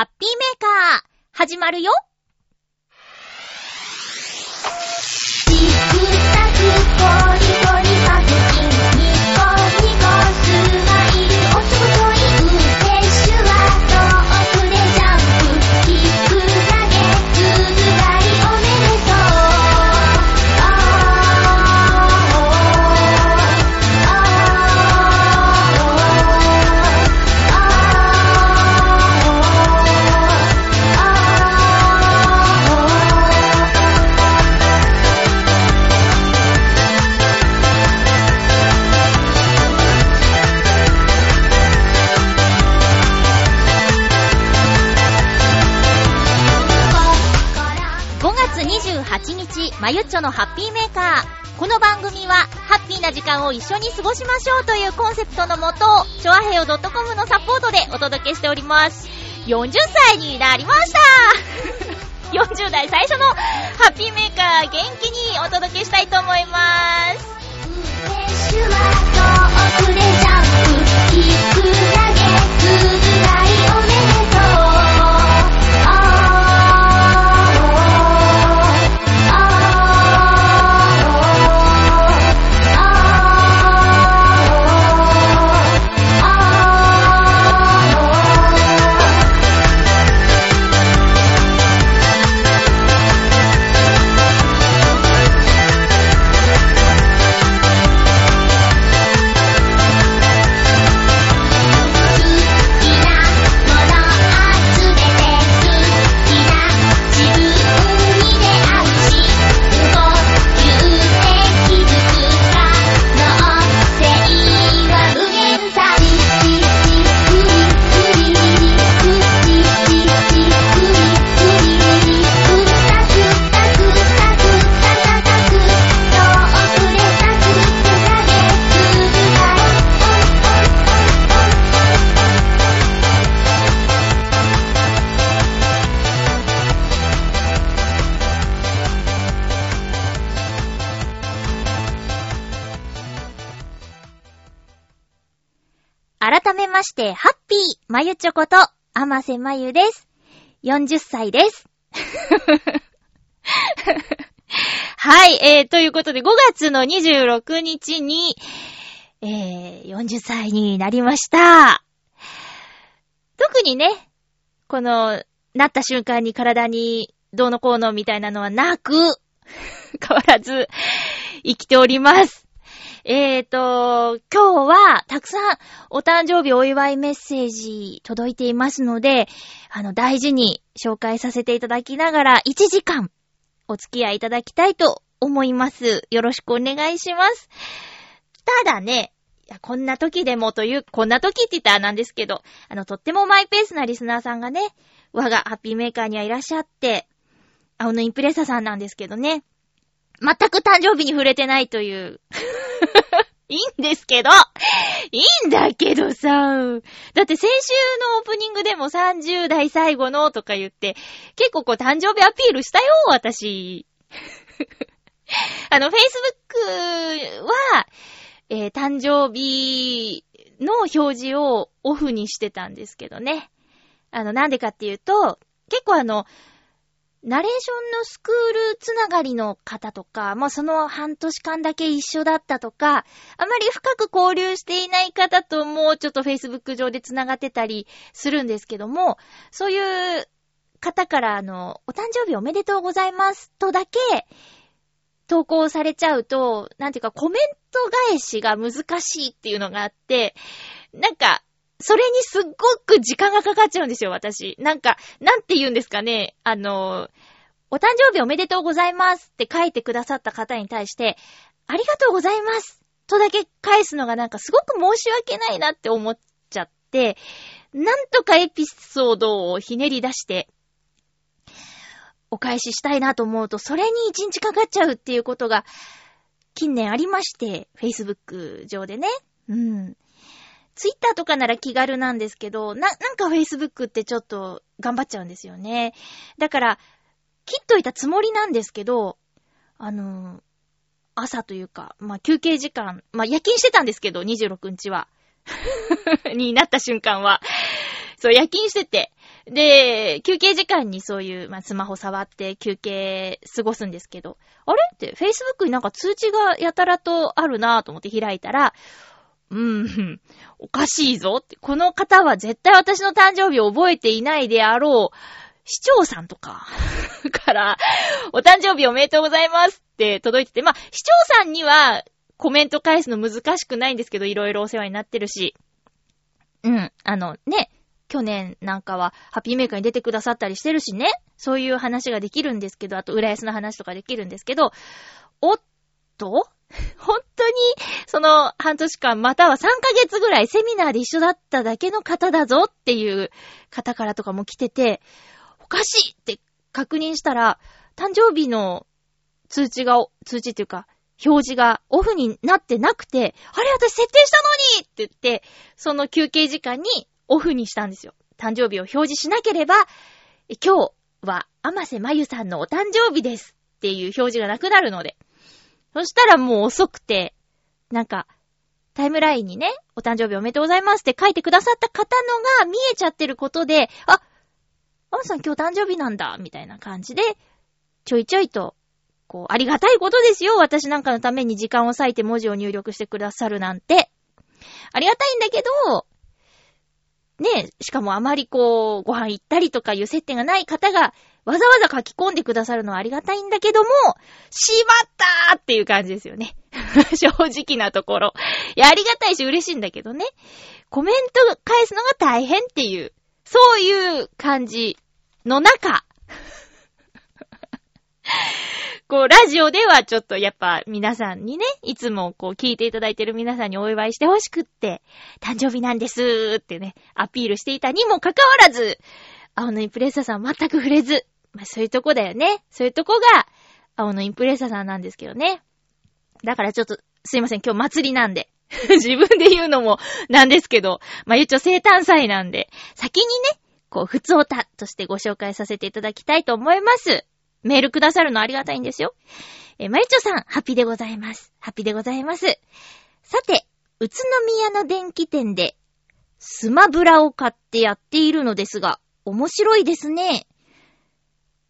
ハッピーメーカー、始まるよ。まゆっちょのハッピーメーカー。この番組は、ハッピーな時間を一緒に過ごしましょうというコンセプトのもと、ちょあへよ .com のサポートでお届けしております。40歳になりました40代最初のハッピーメーカー、元気にお届けしたいと思いまーす。手は遠くでジャンプキック投げズズガして、ハッピー、まゆちょこと、あませまゆです。40歳です。はい、えー、ということで、5月の26日に、えー、40歳になりました。特にね、この、なった瞬間に体にどうのこうのみたいなのはなく、変わらず、生きております。えーと、今日はたくさんお誕生日お祝いメッセージ届いていますので、あの、大事に紹介させていただきながら1時間お付き合いいただきたいと思います。よろしくお願いします。ただね、こんな時でもという、こんな時って言ったらなんですけど、あの、とってもマイペースなリスナーさんがね、我がハッピーメーカーにはいらっしゃって、青のインプレッサさんなんですけどね、全く誕生日に触れてないという。いいんですけどいいんだけどさだって先週のオープニングでも30代最後のとか言って、結構こう誕生日アピールしたよ、私。あの、Facebook は、えー誕生日の表示をオフにしてたんですけどね。あの、なんでかっていうと、結構あの、ナレーションのスクールつながりの方とか、まあ、その半年間だけ一緒だったとか、あまり深く交流していない方ともうちょっと Facebook 上でつながってたりするんですけども、そういう方からあの、お誕生日おめでとうございますとだけ投稿されちゃうと、なんていうかコメント返しが難しいっていうのがあって、なんか、それにすっごく時間がかかっちゃうんですよ、私。なんか、なんて言うんですかね。あの、お誕生日おめでとうございますって書いてくださった方に対して、ありがとうございますとだけ返すのがなんかすごく申し訳ないなって思っちゃって、なんとかエピソードをひねり出して、お返ししたいなと思うと、それに一日かかっちゃうっていうことが、近年ありまして、Facebook 上でね。うん。ツイッターとかなら気軽なんですけど、な、なんか Facebook ってちょっと頑張っちゃうんですよね。だから、切っといたつもりなんですけど、あの、朝というか、まあ、休憩時間、まあ、夜勤してたんですけど、26日は。になった瞬間は。そう、夜勤してて。で、休憩時間にそういう、まあ、スマホ触って休憩過ごすんですけど、あれって、Facebook になんか通知がやたらとあるなぁと思って開いたら、うん、おかしいぞって。この方は絶対私の誕生日を覚えていないであろう、市長さんとか から、お誕生日おめでとうございますって届いてて、まあ、市長さんにはコメント返すの難しくないんですけど、いろいろお世話になってるし。うん、あの、ね、去年なんかはハッピーメーカーに出てくださったりしてるしね。そういう話ができるんですけど、あと浦安の話とかできるんですけど、おっと？本、その半年間または3ヶ月ぐらいセミナーで一緒だっただけの方だぞっていう方からとかも来てて、おかしいって確認したら、誕生日の通知が、通知っていうか、表示がオフになってなくて、あれ私設定したのにって言って、その休憩時間にオフにしたんですよ。誕生日を表示しなければ、今日は甘瀬まゆさんのお誕生日ですっていう表示がなくなるので。そしたらもう遅くて、なんか、タイムラインにね、お誕生日おめでとうございますって書いてくださった方のが見えちゃってることで、あ、アンさん今日誕生日なんだ、みたいな感じで、ちょいちょいと、こう、ありがたいことですよ。私なんかのために時間を割いて文字を入力してくださるなんて。ありがたいんだけど、ね、しかもあまりこう、ご飯行ったりとかいう接点がない方が、わざわざ書き込んでくださるのはありがたいんだけども、しまったーっていう感じですよね。正直なところ。いや、ありがたいし嬉しいんだけどね。コメント返すのが大変っていう、そういう感じの中、こう、ラジオではちょっとやっぱ皆さんにね、いつもこう聞いていただいてる皆さんにお祝いしてほしくって、誕生日なんですーってね、アピールしていたにもかかわらず、青のインプレッサーさん全く触れず、まあそういうとこだよね。そういうとこが、青のインプレッサーさんなんですけどね。だからちょっと、すいません、今日祭りなんで。自分で言うのもなんですけど、まあ、一応生誕祭なんで、先にね、こう、普通歌としてご紹介させていただきたいと思います。メールくださるのありがたいんですよ。え、まゆちょさん、ハッピーでございます。ハッピーでございます。さて、宇都宮の電気店で、スマブラを買ってやっているのですが、面白いですね。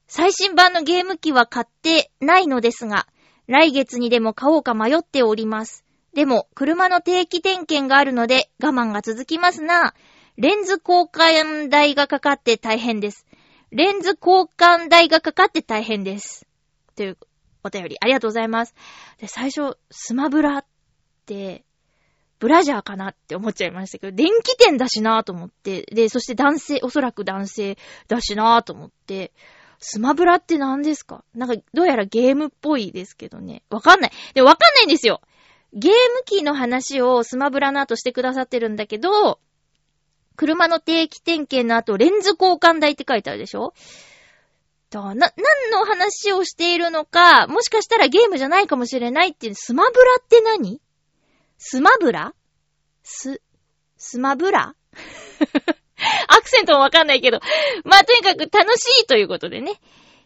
最新版のゲーム機は買ってないのですが、来月にでも買おうか迷っております。でも、車の定期点検があるので我慢が続きますな。レンズ交換代がかかって大変です。レンズ交換代がかかって大変です。というお便り、ありがとうございます。で、最初、スマブラって、ブラジャーかなって思っちゃいましたけど、電気店だしなぁと思って、で、そして男性、おそらく男性だしなぁと思って、スマブラって何ですか？なんか、どうやらゲームっぽいですけどね。わかんない。で、わかんないんですよ。ゲーム機の話をスマブラなとしてくださってるんだけど、車の定期点検の後、レンズ交換台って書いてあるでしょ？だ、な、何の話をしているのか、もしかしたらゲームじゃないかもしれないっていう、スマブラって何？スマブラ？ス、スマブラ？アクセントもわかんないけど。まあ、とにかく楽しいということでね。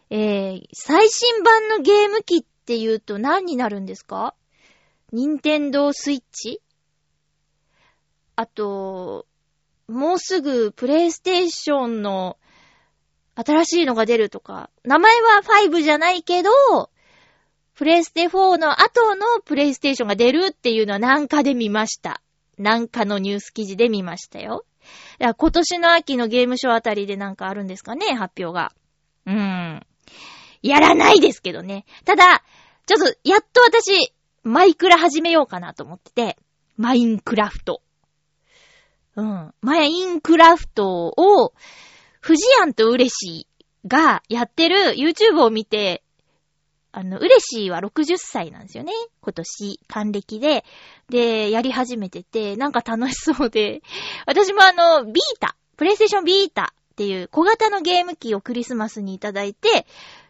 えー、最新版のゲーム機って言うと何になるんですか？ニンテンドースイッチ？あと、もうすぐプレイステーションの新しいのが出るとか、名前は5じゃないけど、プレイステ4の後のプレイステーションが出るっていうのはなんかで見ました。なんかのニュース記事で見ましたよ。今年の秋のゲームショーあたりでなんかあるんですかね、発表が。うーん。やらないですけどね。ただ、ちょっと、やっと私、マイクラ始めようかなと思ってて、マインクラフト。うん。マインクラフトを、富士庵と嬉しいがやってる YouTube を見て、あの、嬉しいは60歳なんですよね。今年、還暦で。で、やり始めてて、なんか楽しそうで。私もあの、ビータ、プレイステーションビータっていう小型のゲーム機をクリスマスにいただいて、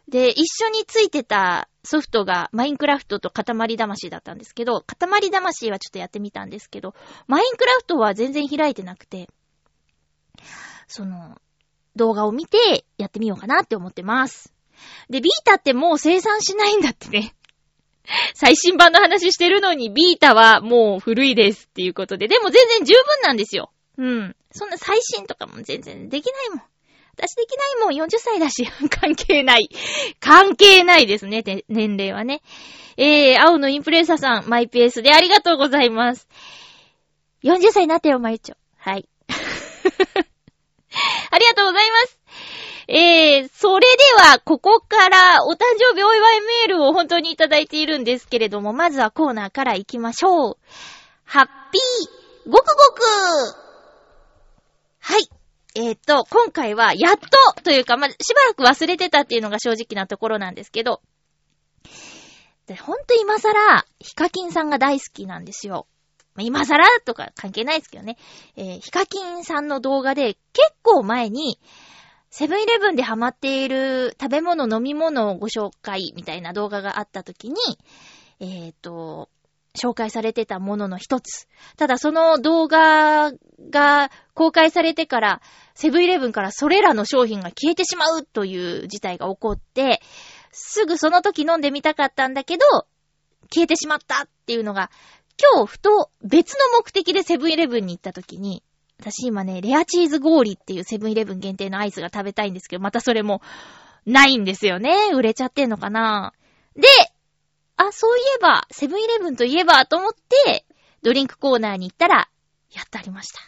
で、一緒についてたソフトがマインクラフトと塊魂だったんですけど、塊魂はちょっとやってみたんですけど、マインクラフトは全然開いてなくて、その、動画を見てやってみようかなって思ってます。で、ビータってもう生産しないんだってね。最新版の話してるのに、ビータはもう古いですっていうことで。でも全然十分なんですよ。うん。そんな最新とかも全然できないもん。私できないもん40歳だし、関係ない。関係ないですね、年齢はね。えー、青のインプレッサーさん、マイペースでありがとうございます。40歳になってよ、まゆちょ。はい。ありがとうございます。えー、それでは、ここからお誕生日お祝いメールを本当にいただいているんですけれども、まずはコーナーから行きましょう。ハッピー、ごくごくはい。えー、と、今回は、やっとというか、ま、しばらく忘れてたっていうのが正直なところなんですけど、でほんと今更、ヒカキンさんが大好きなんですよ。今更とか関係ないですけどね。えーヒカキンさんの動画で結構前に、セブンイレブンでハマっている食べ物、飲み物をご紹介みたいな動画があった時に、えっ、と、紹介されてたものの一つ。ただその動画が公開されてから、セブンイレブンからそれらの商品が消えてしまうという事態が起こって、すぐその時飲んでみたかったんだけど、消えてしまったっていうのが、今日ふと別の目的でセブンイレブンに行った時に、私今ね、レアチーズ氷っていうセブンイレブン限定のアイスが食べたいんですけど、またそれもないんですよね。売れちゃってんのかなで、あ、そういえば、セブンイレブンといえば、と思って、ドリンクコーナーに行ったら、やってありました。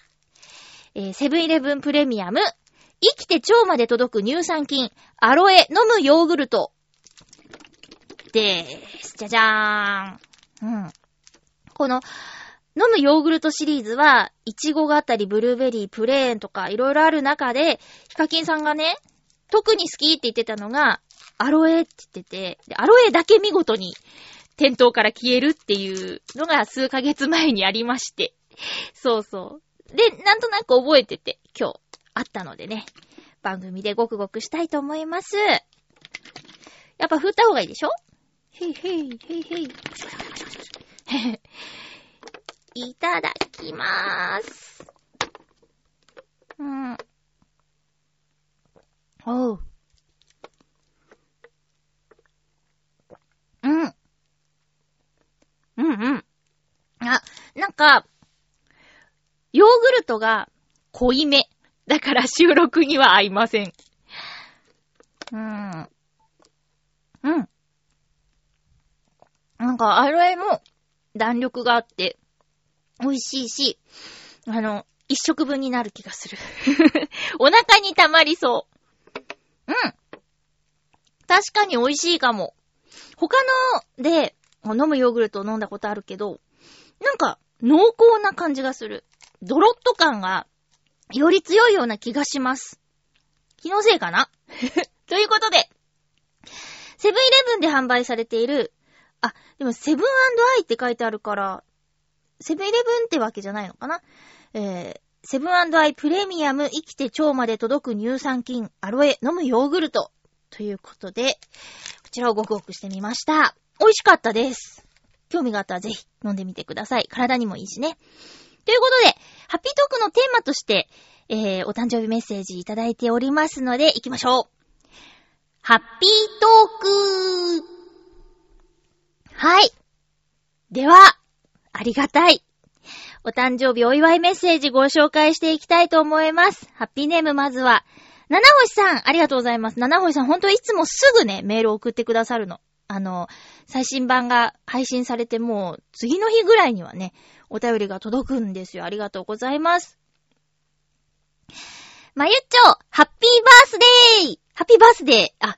えーセブンイレブンプレミアム、生きて腸まで届く乳酸菌、アロエ飲むヨーグルト。でーす。じゃじゃーん。うん。この、飲むヨーグルトシリーズは、いちごがあったり、ブルーベリー、プレーンとか、いろいろある中で、ヒカキンさんがね、特に好きって言ってたのが、アロエって言ってて、アロエだけ見事に店頭から消えるっていうのが数ヶ月前にありまして。そうそう。で、なんとなく覚えてて、今日あったのでね、番組でごくごくしたいと思います。やっぱ振った方がいいでしょ？へいへい、へいへい。いただきまーす。うん。おう。うん。うんうん。あ、なんか、ヨーグルトが濃いめ。だから収録には合いません。うん。うん。なんか、アロエも弾力があって、美味しいし、あの、一食分になる気がする。お腹に溜まりそう。うん。確かに美味しいかも。他ので飲むヨーグルトを飲んだことあるけど、なんか濃厚な感じがする。ドロッと感がより強いような気がします。気のせいかな？ということで、セブンイレブンで販売されている、あ、でもセブンアイって書いてあるから、セブンイレブンってわけじゃないのかな？えー、セブンアイプレミアム生きて腸まで届く乳酸菌アロエ飲むヨーグルトということで、こちらをごくごくしてみました。美味しかったです。興味があったらぜひ飲んでみてください。体にもいいしね。ということで、ハッピートークのテーマとして、えー、お誕生日メッセージいただいておりますので、行きましょう。ハッピートークはい。では、ありがたい。お誕生日お祝いメッセージご紹介していきたいと思います。ハッピーネームまずは、七星さん、ありがとうございます。七星さん、ほんといつもすぐね、メール送ってくださるの。あの、最新版が配信されてもう、次の日ぐらいにはね、お便りが届くんですよ。ありがとうございます。まゆっちょ、ハッピーバースデーハッピーバースデーあ、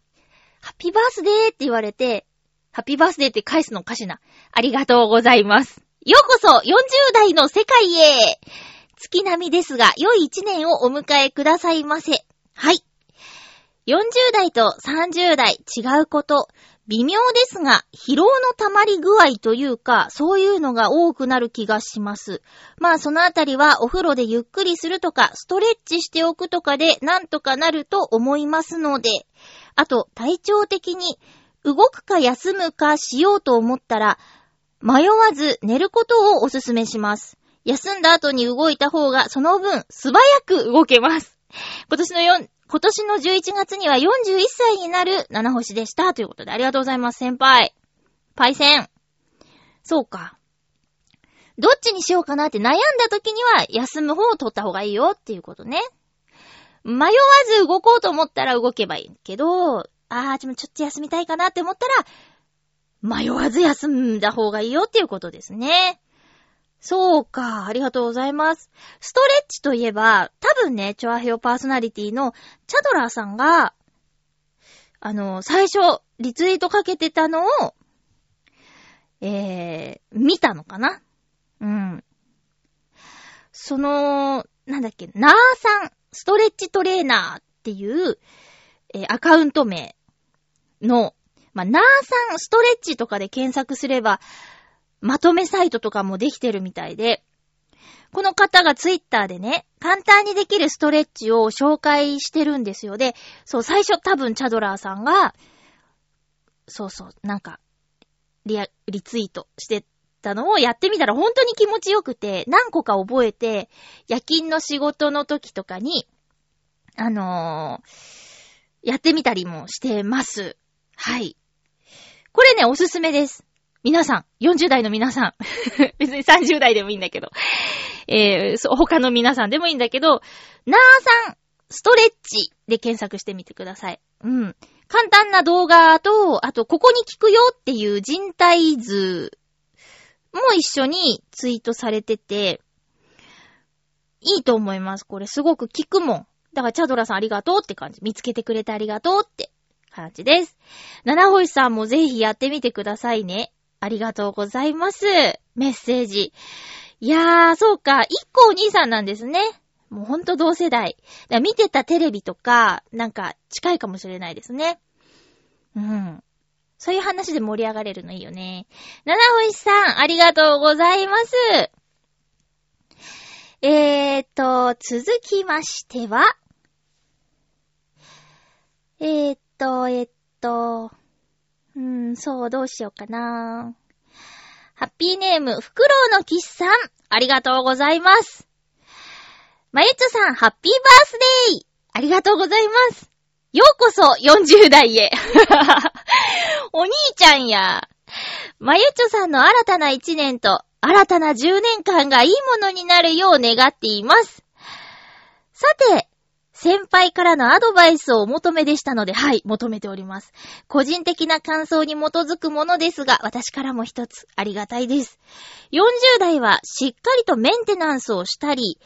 ハッピーバースデーって言われて、ハッピーバースデーって返すのかしな。ありがとうございます。ようこそ !40 代の世界へ月並みですが、良い一年をお迎えくださいませ。はい。40代と30代違うこと、微妙ですが、疲労の溜まり具合というか、そういうのが多くなる気がします。まあそのあたりはお風呂でゆっくりするとか、ストレッチしておくとかでなんとかなると思いますので、あと体調的に動くか休むかしようと思ったら、迷わず寝ることをおすすめします。休んだ後に動いた方がその分素早く動けます。今年の4、今年の11月には41歳になる七星でした。ということでありがとうございます、先輩。パイセン。そうか。どっちにしようかなって悩んだ時には休む方を取った方がいいよっていうことね。迷わず動こうと思ったら動けばいいけど、あー、ちょっと休みたいかなって思ったら、迷わず休んだ方がいいよっていうことですね。そうか、ありがとうございます。ストレッチといえば、多分ね、チョアヘオパーソナリティのチャドラーさんが、あの、最初、リツイートかけてたのを、えー、見たのかなうん。その、なんだっけ、ナーさん、ストレッチトレーナーっていう、えーアカウント名の、まあ、ナーさんストレッチとかで検索すれば、まとめサイトとかもできてるみたいで、この方がツイッターでね、簡単にできるストレッチを紹介してるんですよ。で、そう、最初多分チャドラーさんが、そうそう、なんか、リア、リツイートしてたのをやってみたら本当に気持ちよくて、何個か覚えて、夜勤の仕事の時とかに、あのーやってみたりもしてます。はい。これね、おすすめです。皆さん、40代の皆さん。別に30代でもいいんだけど。えー、他の皆さんでもいいんだけど、なーさん、ストレッチで検索してみてください。うん。簡単な動画と、あと、ここに効くよっていう人体図も一緒にツイートされてて、いいと思います。これすごく効くもん。だから、チャドラさんありがとうって感じ。見つけてくれてありがとうって感じです。七星さんもぜひやってみてくださいね。ありがとうございます。メッセージ。いやー、そうか。一個お兄さんなんですね。もうほんと同世代。見てたテレビとか、なんか近いかもしれないですね。うん。そういう話で盛り上がれるのいいよね。七星さん、ありがとうございます。えーと、続きましては、えーっと、えっと、うーん、そう、どうしようかな。ハッピーネーム、フクロウのキスさん、ありがとうございます。まゆちょさん、ハッピーバースデーありがとうございます。ようこそ、40代へ。お兄ちゃんや。まゆちょさんの新たな1年と、新たな10年間がいいものになるよう願っています。さて、先輩からのアドバイスをお求めでしたので、はい、求めております。個人的な感想に基づくものですが、私からも一つありがたいです。40代はしっかりとメンテナンスをしたり、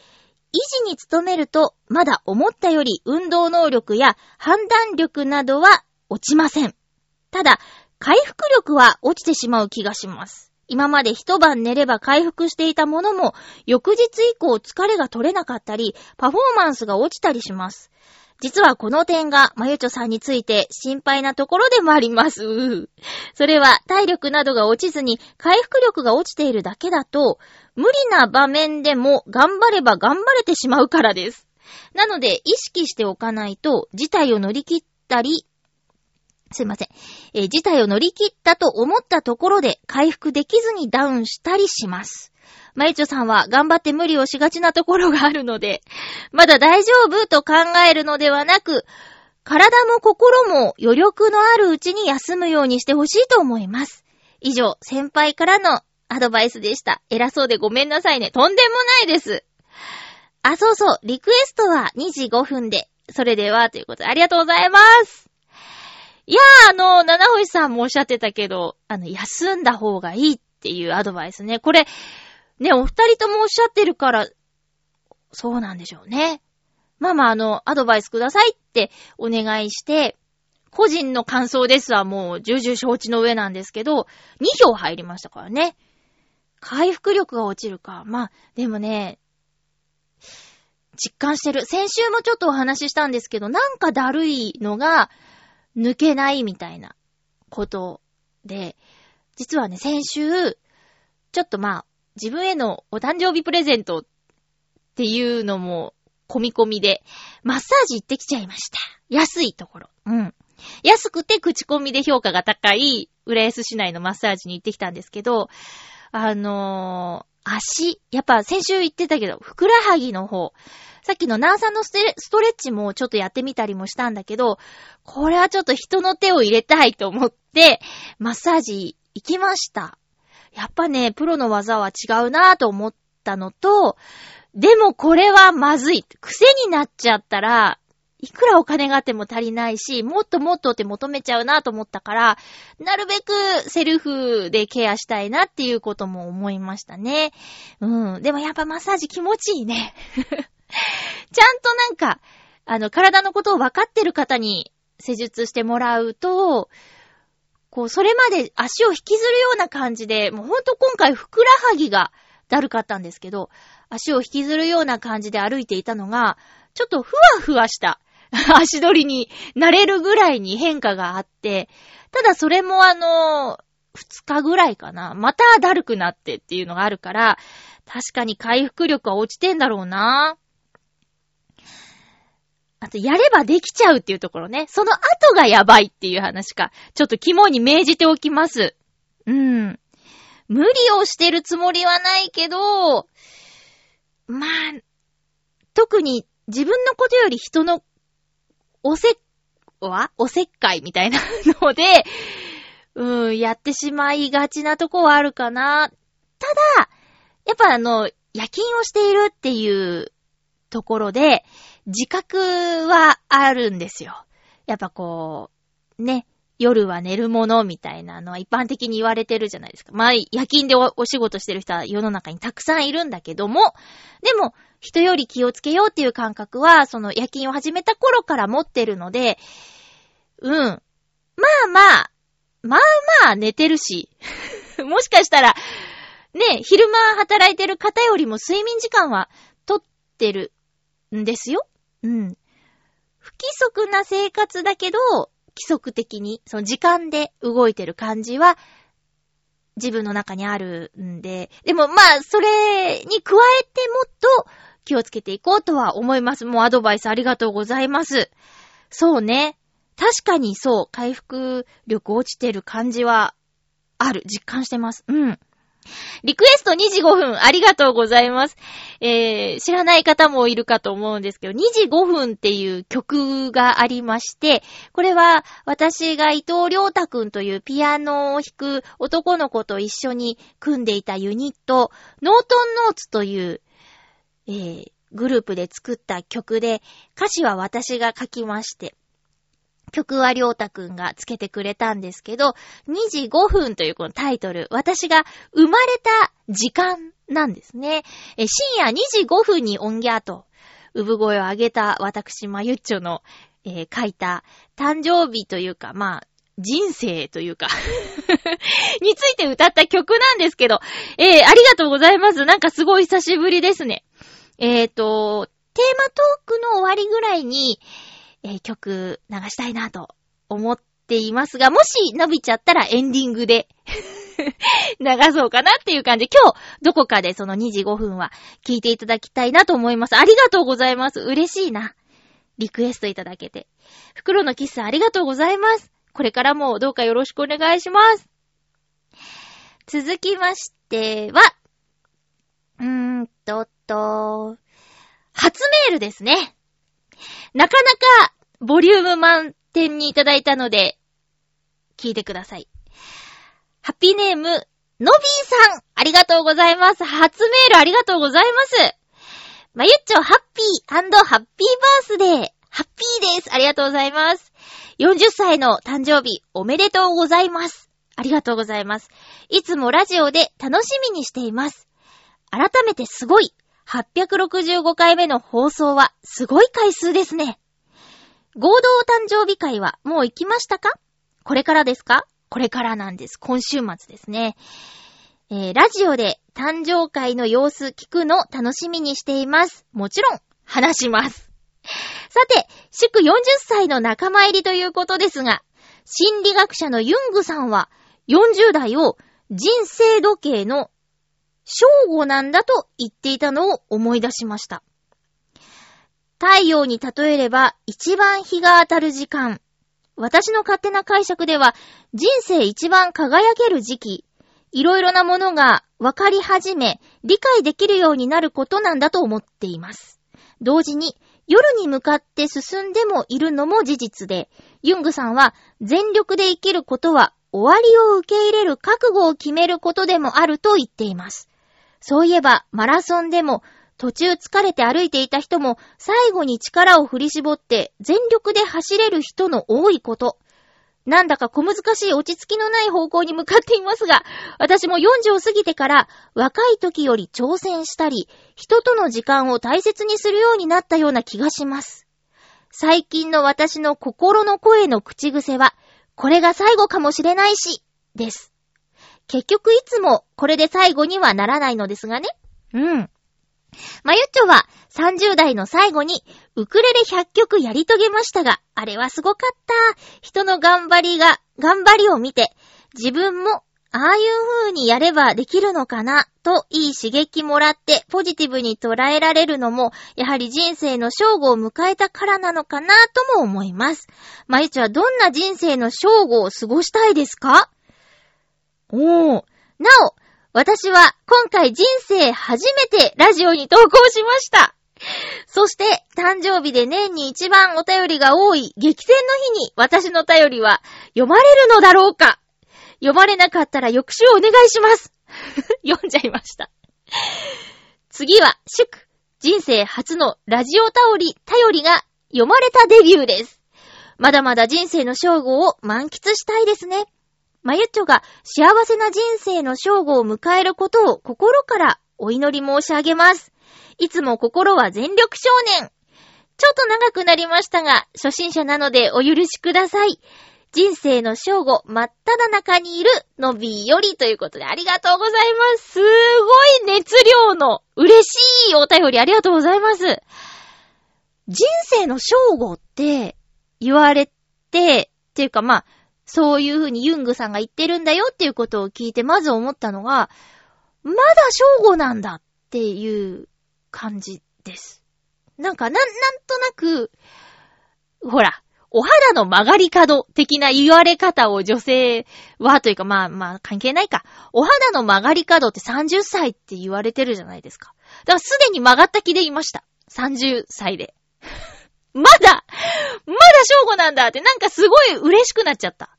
維持に努めると、まだ思ったより運動能力や判断力などは落ちません。ただ、回復力は落ちてしまう気がします。今まで一晩寝れば回復していたものも、翌日以降疲れが取れなかったり、パフォーマンスが落ちたりします。実はこの点が、まゆちょさんについて心配なところでもあります。それは体力などが落ちずに回復力が落ちているだけだと、無理な場面でも頑張れば頑張れてしまうからです。なので、意識しておかないと、事態を乗り切ったり、すいません。えー事態を乗り切ったと思ったところで回復できずにダウンしたりします。まゆちょさんは頑張って無理をしがちなところがあるので、まだ大丈夫と考えるのではなく、体も心も余力のあるうちに休むようにしてほしいと思います。以上、先輩からのアドバイスでした。偉そうでごめんなさいね。とんでもないです。あ、そうそう、リクエストは2時5分で。それでは、ということで、ありがとうございます。いやー、あの、七星さんもおっしゃってたけど、あの、休んだ方がいいっていうアドバイスね。これ、ね、お二人ともおっしゃってるから、そうなんでしょうね。まあまあ、あの、アドバイスくださいってお願いして、個人の感想ですはもう重々承知の上なんですけど、2票入りましたからね。回復力が落ちるか。まあ、でもね、実感してる。先週もちょっとお話ししたんですけど、なんかだるいのが抜けないみたいなことで、実はね、先週、ちょっとまあ、自分へのお誕生日プレゼントっていうのも込み込みで、マッサージ行ってきちゃいました。安いところ。うん。安くて口コミで評価が高い、浦安市内のマッサージに行ってきたんですけど、あのー足、やっぱ先週言ってたけど、ふくらはぎの方、さっきのナーさんのストレッチもちょっとやってみたりもしたんだけど、これはちょっと人の手を入れたいと思って、マッサージ行きました。やっぱね、プロの技は違うなぁと思ったのと、でもこれはまずい。癖になっちゃったら、いくらお金があっても足りないし、もっともっとって求めちゃうなと思ったから、なるべくセルフでケアしたいなっていうことも思いましたね。うん。でもやっぱマッサージ気持ちいいね。ちゃんとなんか、あの、体のことを分かってる方に施術してもらうと、こう、それまで足を引きずるような感じで、もうほんと今回ふくらはぎがだるかったんですけど、足を引きずるような感じで歩いていたのが、ちょっとふわふわした 足取りになれるぐらいに変化があって、ただそれもあの、二日ぐらいかな。まただるくなってっていうのがあるから、確かに回復力は落ちてんだろうな。あと、やればできちゃうっていうところね。その後がやばいっていう話か。ちょっと肝に銘じておきます。うん。無理をしてるつもりはないけど、まあ、特に自分のことより人のおせっ、はおせっかいみたいなので、うん、やってしまいがちなとこはあるかな。ただ、やっぱあの、夜勤をしているっていうところで、自覚はあるんですよ。やっぱこう、ね、夜は寝るものみたいなのは一般的に言われてるじゃないですか。まあ、夜勤でお仕事してる人は世の中にたくさんいるんだけども、でも、人より気をつけようっていう感覚は、その夜勤を始めた頃から持ってるので、うん。まあまあ、まあまあ寝てるし、もしかしたら、ね、昼間働いてる方よりも睡眠時間は取ってるんですよ。うん。不規則な生活だけど、規則的に、その時間で動いてる感じは、自分の中にあるんで、でもまあ、それに加えてもっと気をつけていこうとは思います。もうアドバイスありがとうございます。そうね。確かにそう、回復力落ちてる感じはある。実感してます。うん。リクエスト2時5分ありがとうございます。えー、知らない方もいるかと思うんですけど、2時5分っていう曲がありまして、これは私が伊藤良太くんというピアノを弾く男の子と一緒に組んでいたユニット、ノートンノーツというえー、グループで作った曲で、歌詞は私が書きまして、曲はりょうたくんがつけてくれたんですけど、2時5分というこのタイトル、私が生まれた時間なんですね。え深夜2時5分に音ギャーと、産声を上げた私、まゆっちょの、えー、書いた誕生日というか、まあ、人生というか について歌った曲なんですけど、えー、ありがとうございます。なんかすごい久しぶりですね。えっ、ー、と、テーマトークの終わりぐらいに、えー、曲流したいなと思っていますが、もし伸びちゃったらエンディングで 流そうかなっていう感じ。今日、どこかでその2時5分は聞いていただきたいなと思います。ありがとうございます。嬉しいな。リクエストいただけて。袋のキスありがとうございます。これからもどうかよろしくお願いします。続きましては、うーんと、と、初メールですね。なかなかボリューム満点にいただいたので、聞いてください。ハッピーネーム、のびーさん、ありがとうございます。初メールありがとうございます。まゆっちょ、ハッピーハッピーバースデー。ハッピーです。ありがとうございます。40歳の誕生日、おめでとうございます。ありがとうございます。いつもラジオで楽しみにしています。改めてすごい。865回目の放送はすごい回数ですね。合同誕生日会はもう行きましたか？これからですか？これからなんです。今週末ですね。えー、ラジオで誕生会の様子聞くの楽しみにしています。もちろん、話します。さて、祝40歳の仲間入りということですが、心理学者のユングさんは、40代を人生時計の正午なんだと言っていたのを思い出しました。太陽に例えれば一番日が当たる時間。私の勝手な解釈では人生一番輝ける時期。いろいろなものが分かり始め、理解できるようになることなんだと思っています。同時に夜に向かって進んでもいるのも事実で、ユングさんは全力で生きることは終わりを受け入れる覚悟を決めることでもあると言っています。そういえば、マラソンでも、途中疲れて歩いていた人も最後に力を振り絞って全力で走れる人の多いこと。なんだか小難しい落ち着きのない方向に向かっていますが、私も40を過ぎてから若い時より挑戦したり、人との時間を大切にするようになったような気がします。最近の私の心の声の口癖は、これが最後かもしれないし、です。結局いつもこれで最後にはならないのですがね。うん。まゆっちょは30代の最後にウクレレ100曲やり遂げましたが、あれはすごかった。人の頑張りが、頑張りを見て、自分もああいう風にやればできるのかな、といい刺激もらってポジティブに捉えられるのも、やはり人生の正午を迎えたからなのかな、とも思います。まゆちょはどんな人生の正午を過ごしたいですか？おー。なお、私は今回人生初めてラジオに投稿しました。そして、誕生日で年に一番お便りが多い激戦の日に私の便りは読まれるのだろうか読まれなかったら翌週お願いします。読んじゃいました。次は、祝。人生初のラジオ頼り、頼りが読まれたデビューです。まだまだ人生の正午を満喫したいですね。まゆっちょが幸せな人生の正午を迎えることを心からお祈り申し上げます。いつも心は全力少年。ちょっと長くなりましたが、初心者なのでお許しください。人生の正午、真っ只中にいる、のびよりということでありがとうございます。すごい熱量の嬉しいお便りありがとうございます。人生の正午って言われて、っていうかまあ、そういう風にユングさんが言ってるんだよっていうことを聞いてまず思ったのが、まだ正午なんだっていう感じです。なんか、なん、なんとなく、ほら、お肌の曲がり角的な言われ方を女性はというか、まあまあ関係ないか。お肌の曲がり角って30歳って言われてるじゃないですか。だからすでに曲がった気でいました。30歳で。まだまだ正午なんだってなんかすごい嬉しくなっちゃった。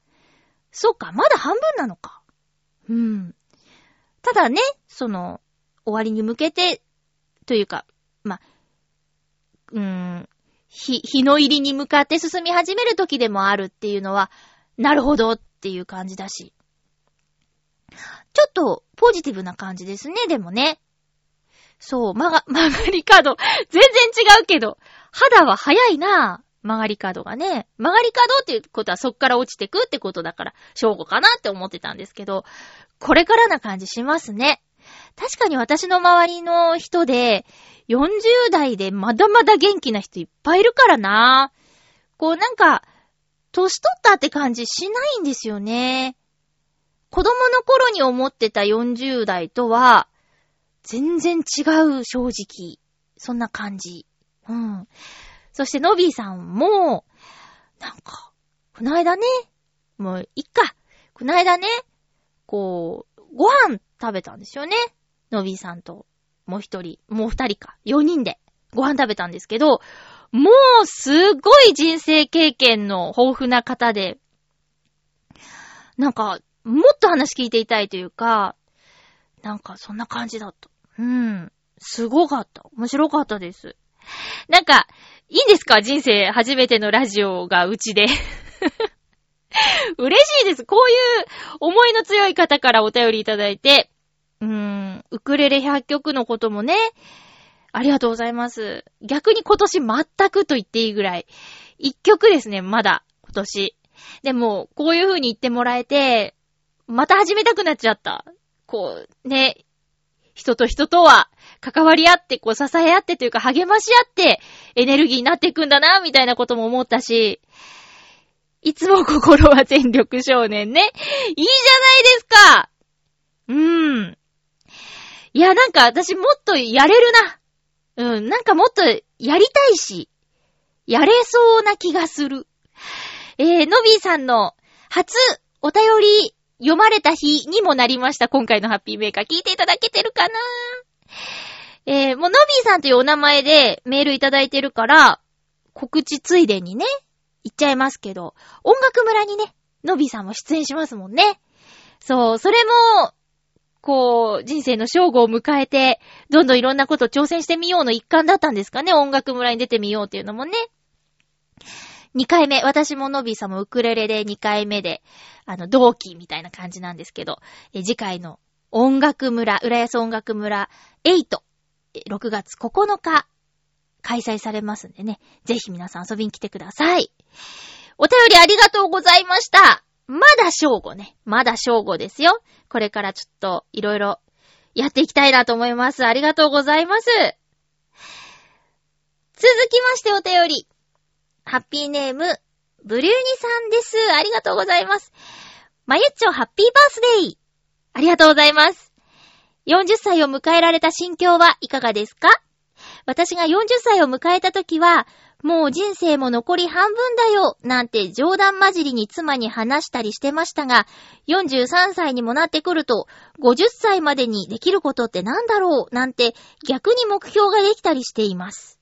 そうか、まだ半分なのか。うん。ただね、その、終わりに向けて、というか、ま、うーん、日、日の入りに向かって進み始める時でもあるっていうのは、なるほどっていう感じだし。ちょっと、ポジティブな感じですね、でもね。そう、曲が、曲がり角。全然違うけど、肌は早いな曲がり角がね。曲がり角っていうことはそっから落ちてくってことだから、正午かなって思ってたんですけど、これからな感じしますね。確かに私の周りの人で、40代でまだまだ元気な人いっぱいいるからな。こうなんか、年取ったって感じしないんですよね。子供の頃に思ってた40代とは、全然違う正直。そんな感じ。うん。そして、のびーさんも、なんか、この間ね、もう、いっか。この間ね、こう、ご飯食べたんですよね。のびーさんと、もう一人、もう二人か、四人で、ご飯食べたんですけど、もう、すごい人生経験の豊富な方で、なんか、もっと話聞いていたいというか、なんか、そんな感じだった。うん。すごかった。面白かったです。なんか、いいんですか？人生初めてのラジオがうちで。嬉しいです。こういう思いの強い方からお便りいただいて、うーん、ウクレレ100曲のこともね、ありがとうございます。逆に今年全くと言っていいぐらい、1曲ですね、まだ、今年。でも、こういう風に言ってもらえて、また始めたくなっちゃった。こう、ね、人と人とは関わり合って、こう支え合ってというか励まし合ってエネルギーになっていくんだな、みたいなことも思ったし、いつも心は全力少年ね。いいじゃないですかうーん。いや、なんか私もっとやれるな。うん、なんかもっとやりたいし、やれそうな気がする。えー、のびーさんの初お便り読まれた日にもなりました。今回のハッピーメーカー聞いていただけてるかな？えー、もうのびーさんというお名前でメールいただいてるから、告知ついでにね、言っちゃいますけど、音楽村にね、のびーさんも出演しますもんね。そう、それも、こう、人生の正午を迎えて、どんどんいろんなことを挑戦してみようの一環だったんですかね。音楽村に出てみようっていうのもね。2回目、私ものびさんもウクレレで2回目で、あの、同期みたいな感じなんですけど、え次回の音楽村、浦安音楽村8、6月9日、開催されますんでね。ぜひ皆さん遊びに来てください。お便りありがとうございました。まだ正午ね。まだ正午ですよ。これからちょっといろいろやっていきたいなと思います。ありがとうございます。続きましてお便り。ハッピーネーム、ブリューニさんです。ありがとうございます。まゆっちょハッピーバースデー。ありがとうございます。40歳を迎えられた心境はいかがですか？私が40歳を迎えた時は、もう人生も残り半分だよ、なんて冗談交じりに妻に話したりしてましたが、43歳にもなってくると、50歳までにできることってなんだろう、なんて逆に目標ができたりしています。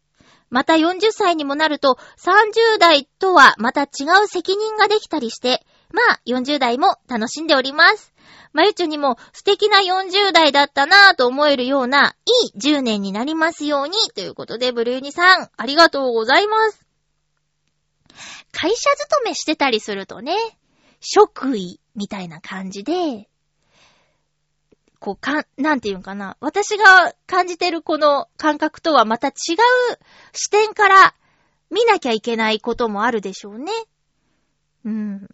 また40歳にもなると、30代とはまた違う責任ができたりして、まあ、40代も楽しんでおります。まゆちょにも素敵な40代だったなぁと思えるような、いい10年になりますように、ということで、ブルーニさん、ありがとうございます。会社勤めしてたりするとね、職位みたいな感じで、こう、かん、なんていうんかな。私が感じてるこの感覚とはまた違う視点から見なきゃいけないこともあるでしょうね。うん。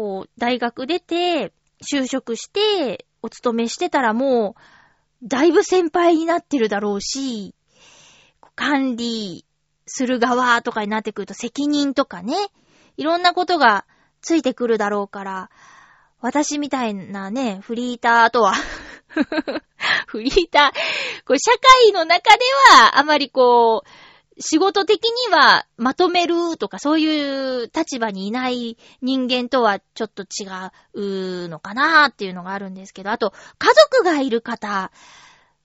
こう、大学出て、就職して、お勤めしてたらもう、だいぶ先輩になってるだろうし、管理する側とかになってくると責任とかね、いろんなことがついてくるだろうから、私みたいなね、フリーターとは フリーター、こう社会の中では、あまりこう、仕事的にはまとめるとかそういう立場にいない人間とはちょっと違うのかなっていうのがあるんですけど、あと家族がいる方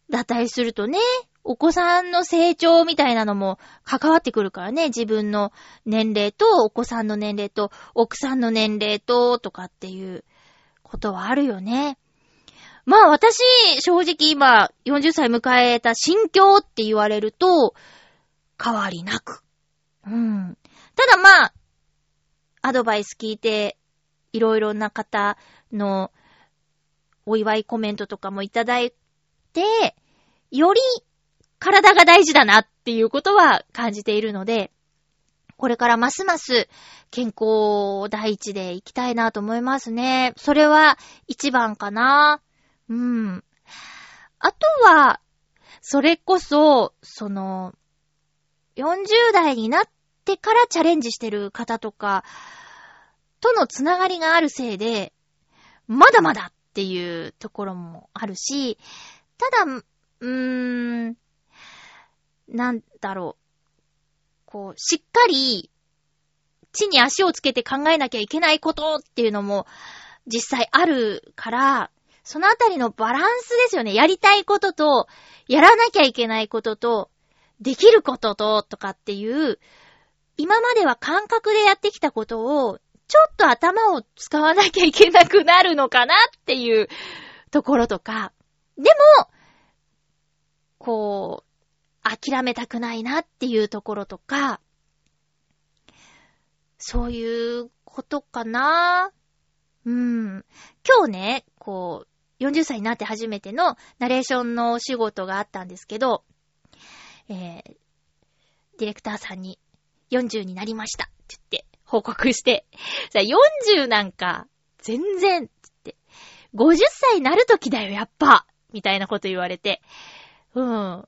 だったりするとね、お子さんの成長みたいなのも関わってくるからね、自分の年齢とお子さんの年齢と奥さんの年齢ととかっていうことはあるよね。まあ私、正直今40歳迎えた心境って言われると、変わりなく。うん。ただまあ、アドバイス聞いて、いろいろな方のお祝いコメントとかもいただいて、より体が大事だなっていうことは感じているので、これからますます健康第一で行きたいなと思いますね。それは一番かな。うん。あとは、それこそ、その、40代になってからチャレンジしてる方とか、とのつながりがあるせいで、まだまだっていうところもあるし、ただ、うーん、なんだろう。こう、しっかり、地に足をつけて考えなきゃいけないことっていうのも実際あるから、そのあたりのバランスですよね。やりたいことと、やらなきゃいけないことと、できることと、とかっていう、今までは感覚でやってきたことを、ちょっと頭を使わなきゃいけなくなるのかなっていうところとか。でも、こう、諦めたくないなっていうところとか、そういうことかなうん。今日ね、こう、40歳になって初めてのナレーションのお仕事があったんですけど、えー、ディレクターさんに40になりましたって言って報告して、さ、40なんか全然って言って、50歳になる時だよ、やっぱみたいなこと言われて、うん。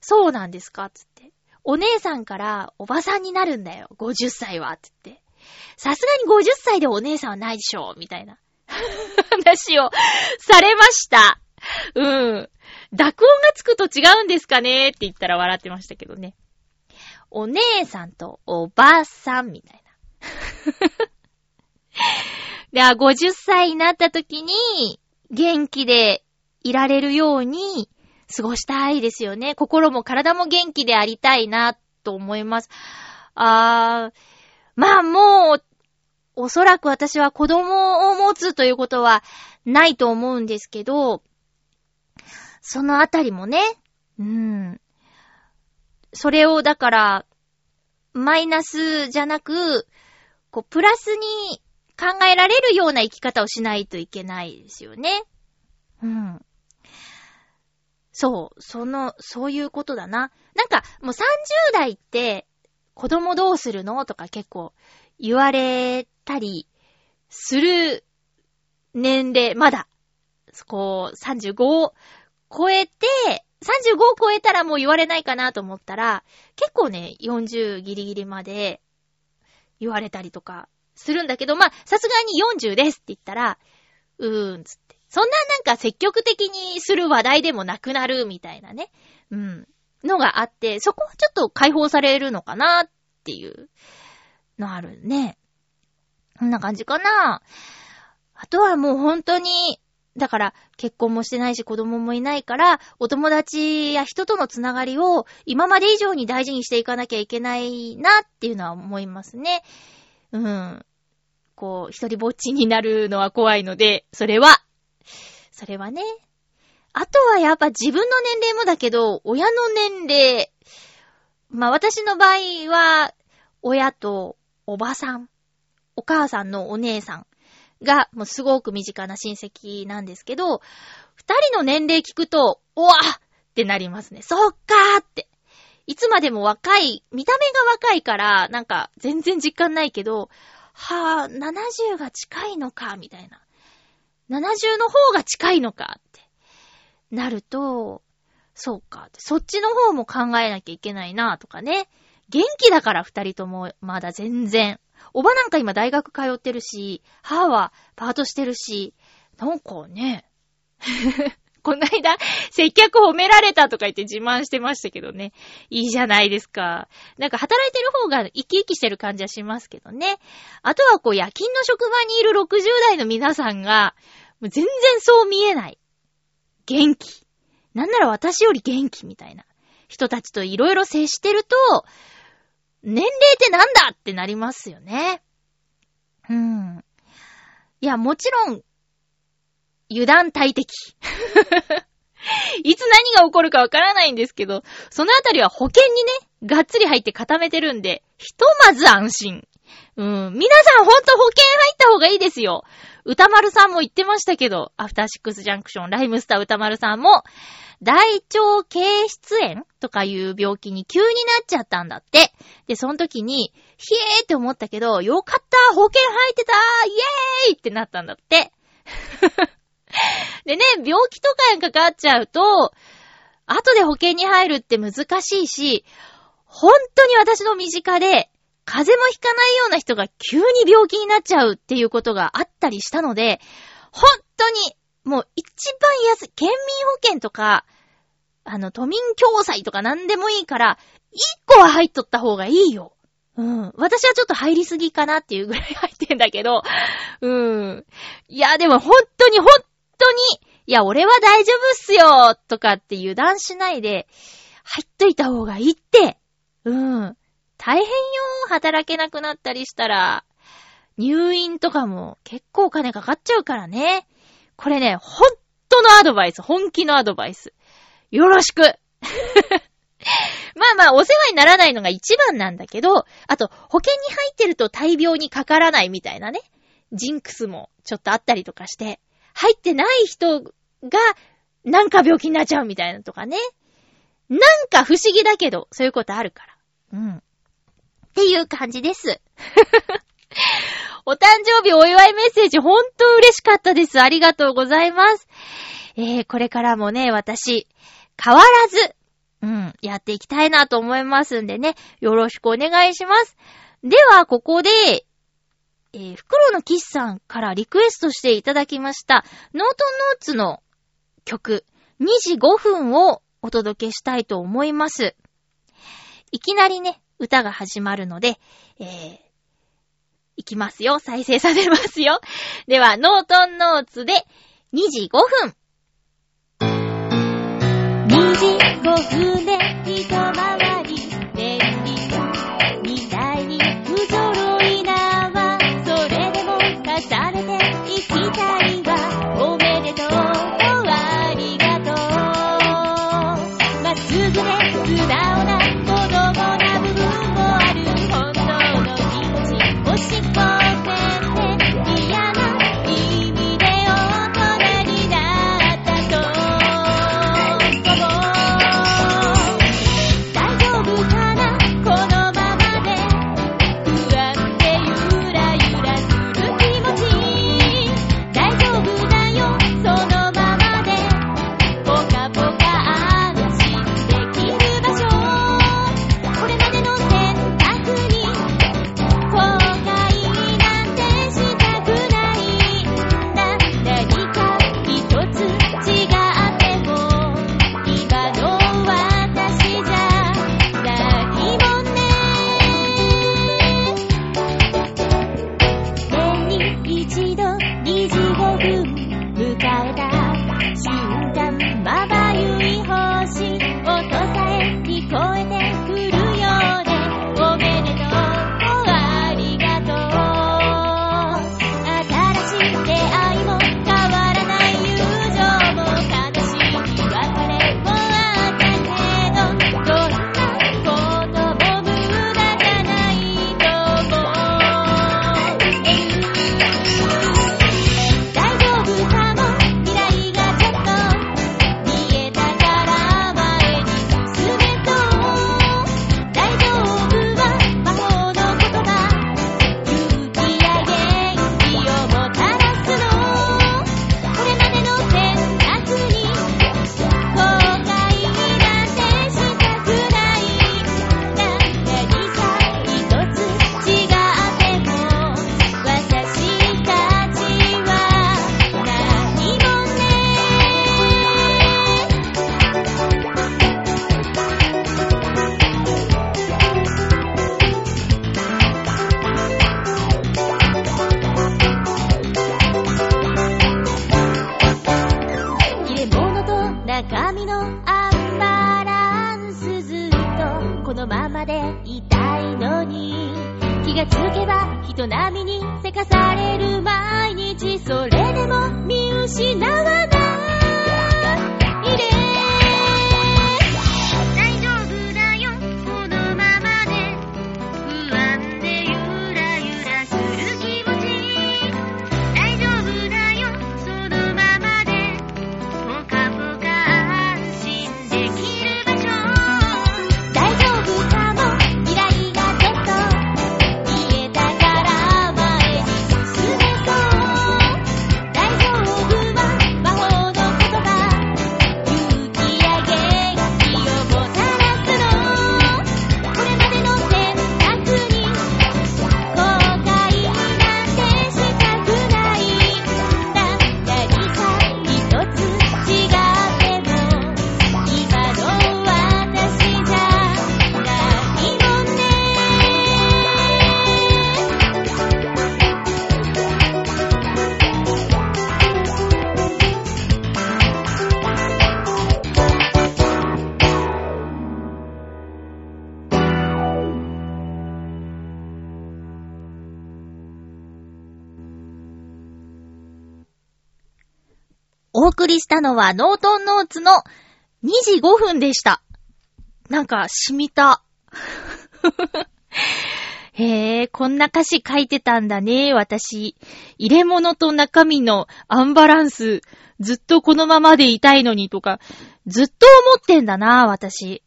そうなんですか？つって。お姉さんからおばさんになるんだよ。50歳は。つって。さすがに50歳でお姉さんはないでしょ。みたいな 話をされました。うん。濁音がつくと違うんですかねって言ったら笑ってましたけどね。お姉さんとおばあさんみたいな。で、50歳になった時に元気でいられるように過ごしたいですよね。心も体も元気でありたいな、と思います。あー、まあもう、おそらく私は子供を持つということはないと思うんですけど、そのあたりもね、うん。それをだから、マイナスじゃなく、こう、プラスに考えられるような生き方をしないといけないですよね。うん。そう、その、そういうことだな。なんか、もう30代って、子供どうするのとか結構言われたりする年齢、まだ、こう、35を超えて、35を超えたらもう言われないかなと思ったら、結構ね、40ギリギリまで言われたりとかするんだけど、まあ、さすがに40ですって言ったら、うーん、つって。そんななんか積極的にする話題でもなくなるみたいなね。うん。のがあって、そこはちょっと解放されるのかなっていうのあるね。こんな感じかな。あとはもう本当に、だから結婚もしてないし子供もいないから、お友達や人とのつながりを今まで以上に大事にしていかなきゃいけないなっていうのは思いますね。うん。こう、一人ぼっちになるのは怖いので、それは、それはね。あとはやっぱ自分の年齢もだけど、親の年齢。まあ私の場合は、親とおばさん、お母さんのお姉さんが、もうすごく身近な親戚なんですけど、二人の年齢聞くと、おわってなりますね。そっかーって。いつまでも若い、見た目が若いから、なんか全然実感ないけど、はぁ、70が近いのか、みたいな。70の方が近いのかってなると、そうか。そっちの方も考えなきゃいけないなとかね。元気だから二人ともまだ全然。おばなんか今大学通ってるし、母はパートしてるし、なんかね。こないだ、接客褒められたとか言って自慢してましたけどね。いいじゃないですか。なんか働いてる方が生き生きしてる感じはしますけどね。あとはこう夜勤の職場にいる60代の皆さんが、もう全然そう見えない。元気。なんなら私より元気みたいな人たちといろいろ接してると、年齢ってなんだってなりますよね。うん。いや、もちろん、油断大敵。いつ何が起こるかわからないんですけど、そのあたりは保険にね、がっつり入って固めてるんで、ひとまず安心。うん。皆さんほんと保険入った方がいいですよ。歌丸さんも言ってましたけど、アフターシックスジャンクション、ライムスター歌丸さんも、大腸経出炎とかいう病気に急になっちゃったんだって。で、その時に、ひえーって思ったけど、よかった保険入ってたイエーイってなったんだって。でね、病気とかにかかっちゃうと、後で保険に入るって難しいし、本当に私の身近で、風邪もひかないような人が急に病気になっちゃうっていうことがあったりしたので、本当に、もう一番安い、県民保険とか、あの、都民共済とか何でもいいから、一個は入っとった方がいいよ。うん。私はちょっと入りすぎかなっていうぐらい入ってんだけど、うん。いや、でも本当に本当に、いや、俺は大丈夫っすよとかって油断しないで、入っといた方がいいって。うん。大変よ、働けなくなったりしたら。入院とかも結構お金かかっちゃうからね。これね、本当のアドバイス、本気のアドバイス。よろしく まあまあ、お世話にならないのが一番なんだけど、あと、保険に入ってると大病にかからないみたいなね。ジンクスもちょっとあったりとかして、入ってない人が、なんか病気になっちゃうみたいなとかね。なんか不思議だけど、そういうことあるから。うん。っていう感じです。お誕生日お祝いメッセージほんと嬉しかったです。ありがとうございます。えー、これからもね、私、変わらず、うん、やっていきたいなと思いますんでね、よろしくお願いします。では、ここで、えー、袋のキスさんからリクエストしていただきました、ノートノーツの曲、2時5分をお届けしたいと思います。いきなりね、歌が始まるので、えー、いきますよ。再生させますよ。では、ノートンノーツで2時5分。2時5分でりしたのはノートンノーツの2時5分でした。なんか、染みた。へえ、こんな歌詞書いてたんだね、私。入れ物と中身のアンバランス、ずっとこのままでいたいのにとか、ずっと思ってんだな、私。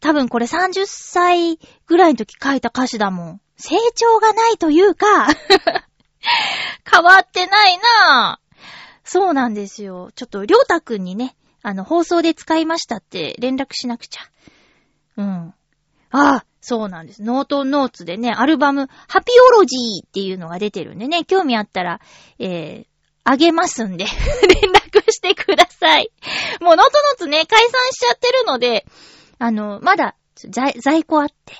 多分これ30歳ぐらいの時書いた歌詞だもん。成長がないというか、変わってないなそうなんですよ。ちょっと、りょうたくんにね、あの、放送で使いましたって連絡しなくちゃ。うん。ああ、そうなんです。ノートノーツでね、アルバム、ハピオロジーっていうのが出てるんでね、興味あったら、えー、あげますんで、連絡してください。もうノートノーツね、解散しちゃってるので、あの、まだ在在庫あって、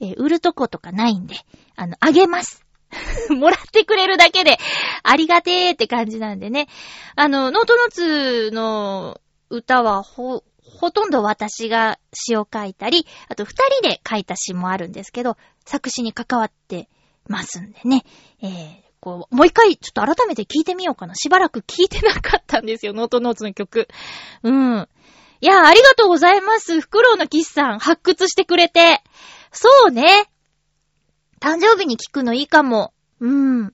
えー売るとことかないんで、あの、あげます。もらってくれるだけで、ありがてーって感じなんでね。あの、ノートノーツの歌はほ、ほとんど私が詩を書いたり、あと二人で書いた詩もあるんですけど、作詞に関わってますんでね。えー、こう、もう一回ちょっと改めて聞いてみようかな。しばらく聞いてなかったんですよ、ノートノーツの曲。うん。いや、ありがとうございます。フクロウのキスさん、発掘してくれて。そうね。誕生日に聞くのいいかも。うん。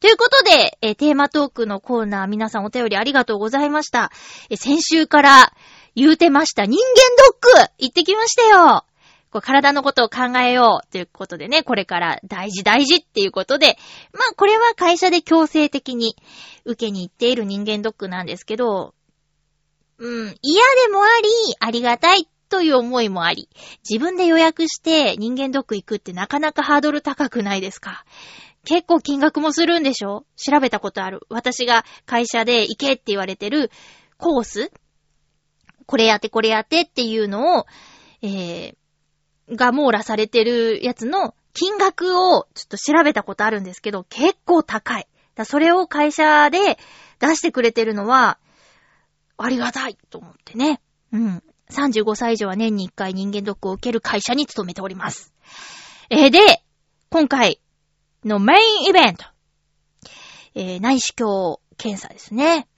ということで、えテーマトークのコーナー、皆さんお便りありがとうございました。え先週から言うてました人間ドック行ってきましたよこう体のことを考えようということでね、これから大事大事っていうことで、まあこれは会社で強制的に受けに行っている人間ドックなんですけど、うん、嫌でもあり、ありがたいという思いもあり、自分で予約して人間ドック行くってなかなかハードル高くないですか？結構金額もするんでしょ？調べたことある。私が会社で行けって言われてるコースこれやってこれやってっていうのを、えー、が網羅されてるやつの金額をちょっと調べたことあるんですけど、結構高い。だそれを会社で出してくれてるのは、ありがたいと思ってね。うん。35歳以上は年に1回人間ドックを受ける会社に勤めております。えー、で、今回のメインイベント。えー、内視鏡検査ですね。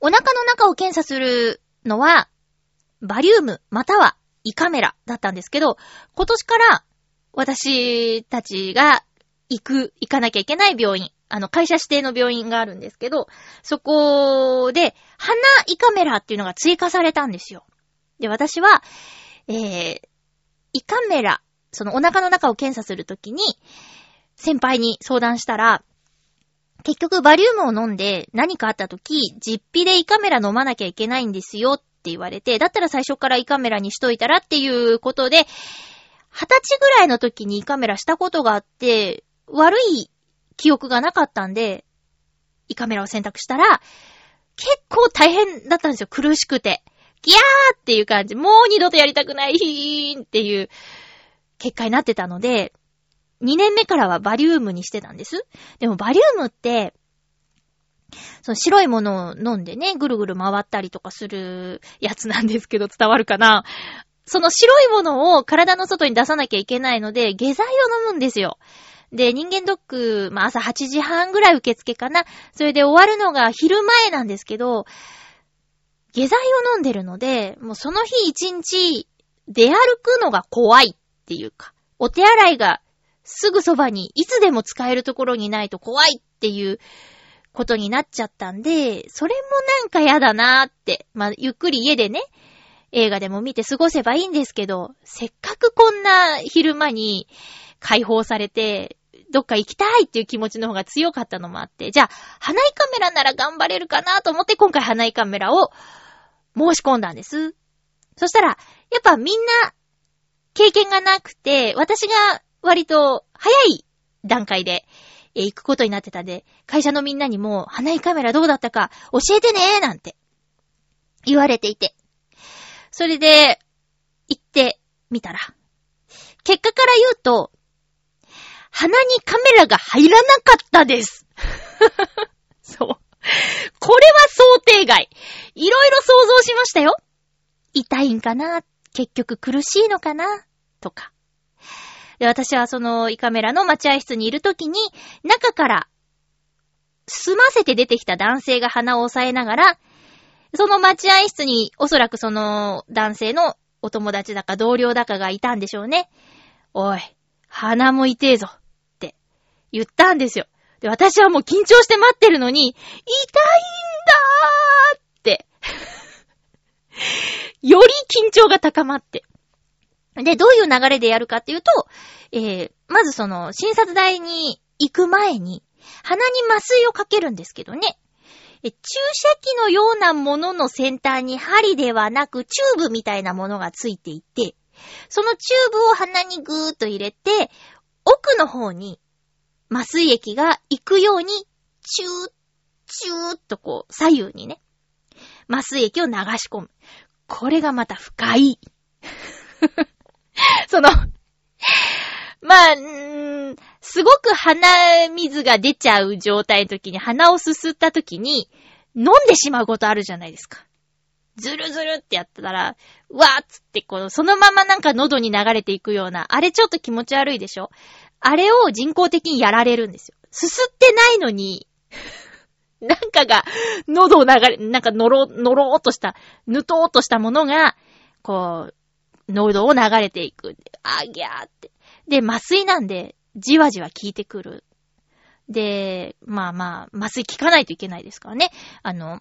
お腹の中を検査するのは、バリウムまたは胃カメラだったんですけど、今年から私たちが行く、行かなきゃいけない病院、あの会社指定の病院があるんですけど、そこで鼻胃カメラっていうのが追加されたんですよ。で、私は、えー、胃カメラ、そのお腹の中を検査するときに、先輩に相談したら、結局バリウムを飲んで何かあったとき、実費で胃カメラ飲まなきゃいけないんですよって言われて、だったら最初から胃カメラにしといたらっていうことで、二十歳ぐらいの時に胃カメラしたことがあって、悪い記憶がなかったんで、胃カメラを選択したら、結構大変だったんですよ。苦しくて。ギャーっていう感じ。もう二度とやりたくないヒーンっていう結果になってたので、2年目からはバリウムにしてたんです。でもバリウムって、その白いものを飲んでね、ぐるぐる回ったりとかするやつなんですけど、伝わるかなその白いものを体の外に出さなきゃいけないので、下剤を飲むんですよ。で、人間ドック、まあ、朝8時半ぐらい受付かな。それで終わるのが昼前なんですけど、下剤を飲んでるので、もうその日一日出歩くのが怖いっていうか、お手洗いがすぐそばにいつでも使えるところにないと怖いっていうことになっちゃったんで、それもなんか嫌だなーって、まあ、ゆっくり家でね、映画でも見て過ごせばいいんですけど、せっかくこんな昼間に解放されて、どっか行きたいっていう気持ちの方が強かったのもあって、じゃあ、花井カメラなら頑張れるかなと思って今回花井カメラを申し込んだんです。そしたら、やっぱみんな経験がなくて、私が割と早い段階で、行くことになってたんで、会社のみんなにも、花井カメラどうだったか教えてねーなんて言われていて。それで、行ってみたら、結果から言うと、鼻にカメラが入らなかったです。そう。これは想定外。いろいろ想像しましたよ。痛いんかな？結局苦しいのかな？とか。で、私はその胃カメラの待合室にいるときに、中から、済ませて出てきた男性が鼻を押さえながら、その待合室におそらくその男性のお友達だか同僚だかがいたんでしょうね。おい、鼻も痛えぞって言ったんですよ。で、私はもう緊張して待ってるのに、痛いんだーって より緊張が高まって。で、どういう流れでやるかっていうと、えー、まずその、診察台に行く前に、鼻に麻酔をかけるんですけどね。注射器のようなものの先端に針ではなく、チューブみたいなものがついていて、そのチューブを鼻にぐーっと入れて、奥の方に麻酔液が行くように、チュー、チューっとこう、左右にね、麻酔液を流し込む。これがまた不快。その、まあ、んーすごく鼻水が出ちゃう状態の時に鼻をすすった時に飲んでしまうことあるじゃないですか。ズルズルってやったら、うわーっつってこう、そのままなんか喉に流れていくような、あれちょっと気持ち悪いでしょ？あれを人工的にやられるんですよ。すすってないのに、なんかが、喉を流れ、なんかのろ、のろーっとした、ぬとーっとしたものが、こう、喉を流れていく。あぎゃーって。で、麻酔なんで、じわじわ効いてくる。で、まあまあ、麻酔効かないといけないですからね。あの、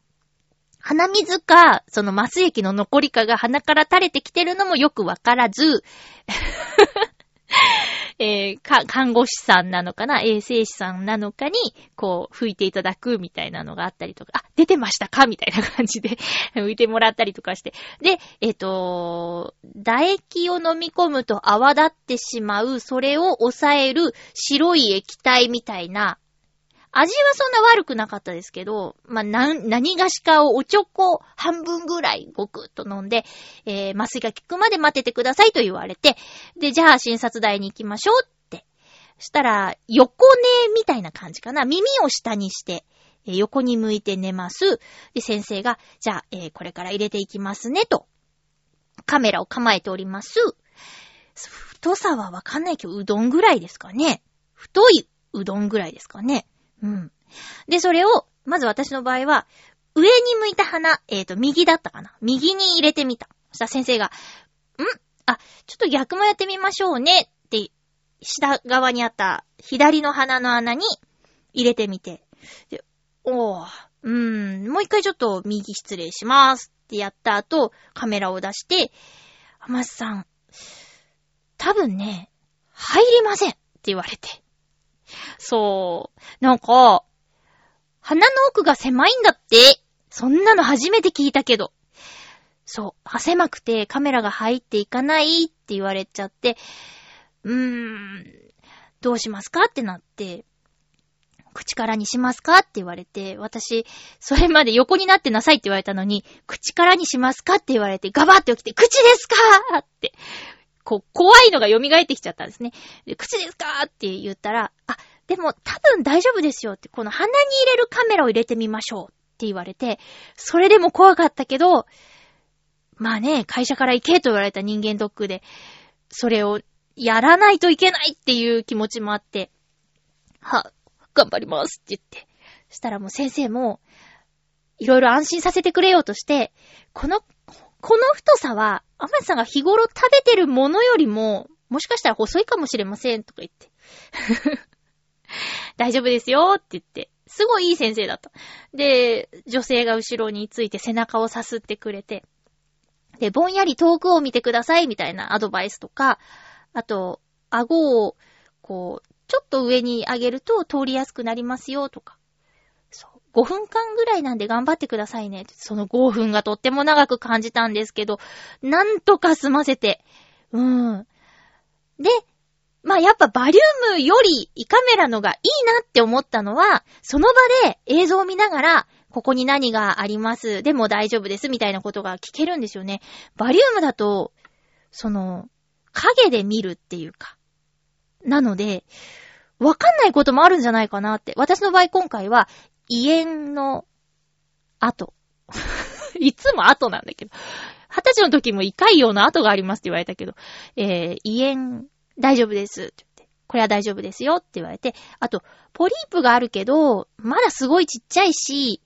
鼻水か、その麻酔液の残りかが鼻から垂れてきてるのもよくわからず、えー、か、看護師さんなのかな衛生士さんなのかに、こう、拭いていただくみたいなのがあったりとか、あ、出てましたか？みたいな感じで 拭いてもらったりとかして。で、えっ、ー、と、唾液を飲み込むと泡立ってしまう、それを抑える白い液体みたいな、味はそんな悪くなかったですけど、まあ、な、何がしかをおちょこ半分ぐらいごくっと飲んで、えー、麻酔が効くまで待っててくださいと言われて、で、じゃあ診察台に行きましょうって。したら、横寝みたいな感じかな。耳を下にして、えー、横に向いて寝ます。で、先生が、じゃあ、えー、これから入れていきますね、と。カメラを構えております。太さはわかんないけど、うどんぐらいですかね。太いうどんぐらいですかね。うん。で、それを、まず私の場合は、上に向いた鼻、えっ、ー、と、右だったかな右に入れてみた。そしたら先生が、ん？あ、ちょっと逆もやってみましょうねって、下側にあった左の鼻の穴に入れてみて。で、おー、うーん、もう一回ちょっと右失礼しますってやった後、カメラを出して、浜津さん、多分ね、入りませんって言われて。そう。なんか、鼻の奥が狭いんだって。そんなの初めて聞いたけど。そう。狭くてカメラが入っていかないって言われちゃって、うーん、どうしますかってなって、口からにしますかって言われて、私、それまで横になってなさいって言われたのに、口からにしますかって言われて、ガバって起きて、口ですかって、こ、怖いのが蘇ってきちゃったんですね。で口ですかって言ったら、あ、でも多分大丈夫ですよって、この鼻に入れるカメラを入れてみましょうって言われて、それでも怖かったけど、まあね、会社から行けと言われた人間ドックで、それをやらないといけないっていう気持ちもあって、は、頑張りますって言って。そしたらもう先生も、いろいろ安心させてくれようとして、この、この太さは、アマさんが日頃食べてるものよりも、もしかしたら細いかもしれませんとか言って。大丈夫ですよって言って。すごいいい先生だった。で、女性が後ろについて背中をさすってくれて。で、ぼんやり遠くを見てくださいみたいなアドバイスとか、あと、顎を、こう、ちょっと上に上げると通りやすくなりますよとか。5分間ぐらいなんで頑張ってくださいね。その5分がとっても長く感じたんですけど、なんとか済ませて。うん。で、まあやっぱバリウムより胃カメラのがいいなって思ったのは、その場で映像を見ながら、ここに何があります？でも大丈夫です。みたいなことが聞けるんですよね。バリウムだと、その、影で見るっていうか。なので、わかんないこともあるんじゃないかなって。私の場合今回は、胃炎の後。いつも後なんだけど。二十歳の時も胃潰瘍の後がありますって言われたけど、えー、胃炎大丈夫ですって言って。これは大丈夫ですよって言われて。あと、ポリープがあるけど、まだすごいちっちゃいし、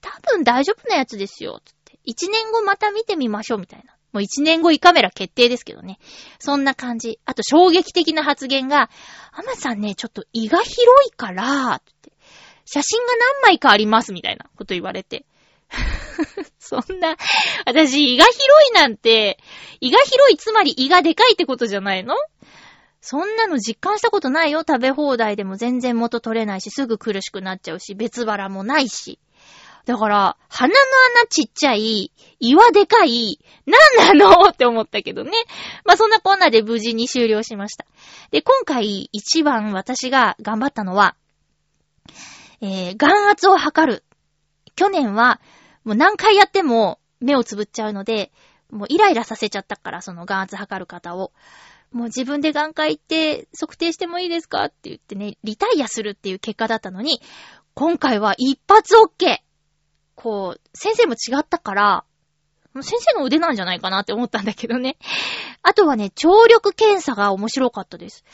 多分大丈夫なやつですよ。つって。一年後また見てみましょうみたいな。もう一年後胃カメラ決定ですけどね。そんな感じ。あと衝撃的な発言が、アマさんね、ちょっと胃が広いから、写真が何枚かありますみたいなこと言われて。そんな、私胃が広いなんて、胃が広いつまり胃がでかいってことじゃないの？そんなの実感したことないよ。食べ放題でも全然元取れないし、すぐ苦しくなっちゃうし、別腹もないし。だから、鼻の穴ちっちゃい、胃はでかい、なんなの？って思ったけどね。まあ、そんなこんなで無事に終了しました。で、今回一番私が頑張ったのは、えー、眼圧を測る。去年は、もう何回やっても目をつぶっちゃうので、もうイライラさせちゃったから、その眼圧測る方を。もう自分で眼科行って測定してもいいですかって言ってね、リタイアするっていう結果だったのに、今回は一発 OK! こう、先生も違ったから、先生の腕なんじゃないかなって思ったんだけどね。あとはね、聴力検査が面白かったです。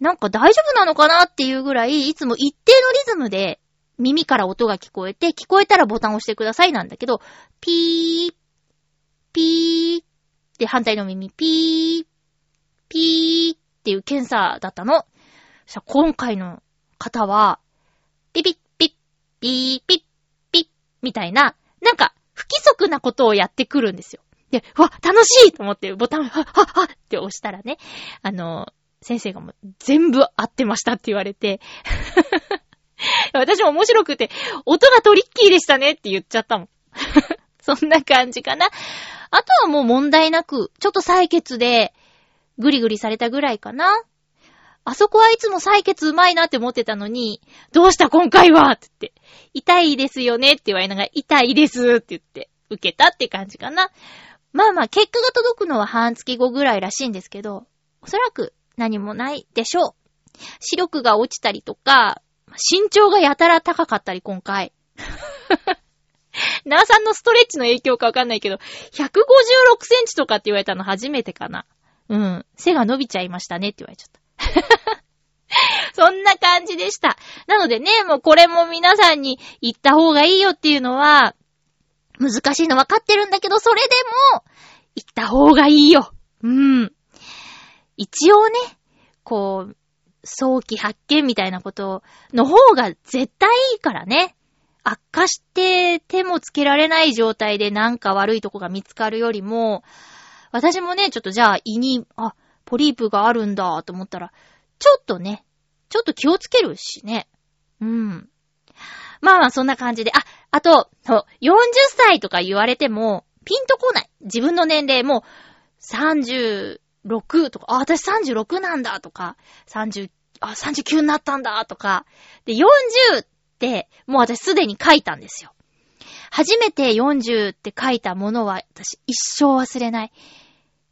なんか大丈夫なのかなっていうぐらい、いつも一定のリズムで耳から音が聞こえて、聞こえたらボタンを押してくださいなんだけど、ピー、ピーって反対の耳、ピー、ピーっていう検査だったの。さ、今回の方は、ピピッピッ、ピーピッ、ピッ、みたいな、なんか、不規則なことをやってくるんですよ。で、わ、楽しいと思ってボタン、はっはっはって押したらね、あの、先生がもう全部合ってましたって言われて、私も面白くて、音がトリッキーでしたねって言っちゃったもん。そんな感じかな。あとはもう問題なく、ちょっと採血で、グリグリされたぐらいかな。あそこはいつも採血うまいなって思ってたのに、どうした今回はって言って、痛いですよねって言われながら、痛いですって言って、受けたって感じかな。まあまあ、結果が届くのは半月後ぐらいらしいんですけど、おそらく何もないでしょう。視力が落ちたりとか、身長がやたら高かったり今回。なーさんのストレッチの影響かわかんないけど、156センチとかって言われたの初めてかな。うん。背が伸びちゃいましたねって言われちゃった。そんな感じでした。なのでね、もうこれも皆さんに言った方がいいよっていうのは、難しいの分かってるんだけど、それでも、言った方がいいよ。うん。一応ね、こう、早期発見みたいなことの方が絶対いいからね。悪化して手もつけられない状態でなんか悪いとこが見つかるよりも、私もね、ちょっとじゃあ胃に、あ、ポリープがあるんだと思ったら、ちょっとね、ちょっと気をつけるしね。うん。まあまあそんな感じで。あ、あと、40歳とか言われても、ピンとこない。自分の年齢も、30 36とか、あ、私36なんだとか、30、あ、39になったんだとか。で、40って、もう私すでに書いたんですよ。初めて40って書いたものは、私一生忘れない。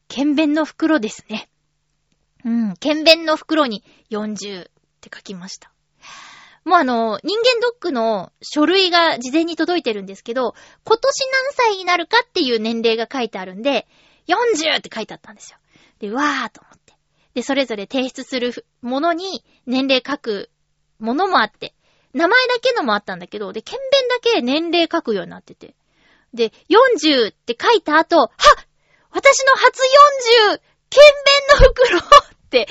剣弁の袋ですね。うん、剣弁の袋に40って書きました。もうあの、人間ドックの書類が事前に届いてるんですけど、今年何歳になるかっていう年齢が書いてあるんで、40って書いてあったんですよ。で、わーと思って。で、それぞれ提出するものに年齢書くものもあって、名前だけのもあったんだけど、で、剣弁だけ年齢書くようになってて。で、40って書いた後、はっ私の初 40! 剣弁の袋って、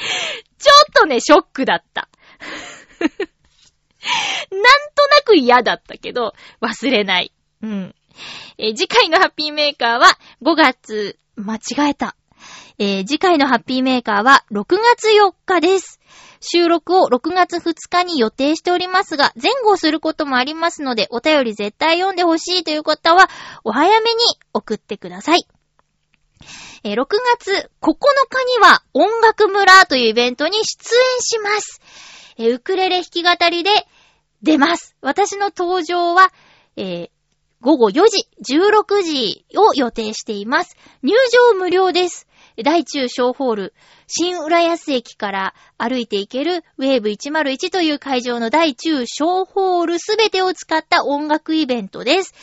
ちょっとね、ショックだった。なんとなく嫌だったけど、忘れない。うん。え次回のハッピーメーカーは5月、間違えた。えー次回のハッピーメーカーは6月4日です。収録を6月2日に予定しておりますが、前後することもありますので、お便り絶対読んでほしいという方は、お早めに送ってください。えー6月9日には音楽村というイベントに出演します。えーウクレレ弾き語りで出ます。私の登場は、えー午後4時、16時を予定しています。入場無料です。大中小ホール、新浦安駅から歩いていけるウェーブ101という会場の大中小ホールすべてを使った音楽イベントです。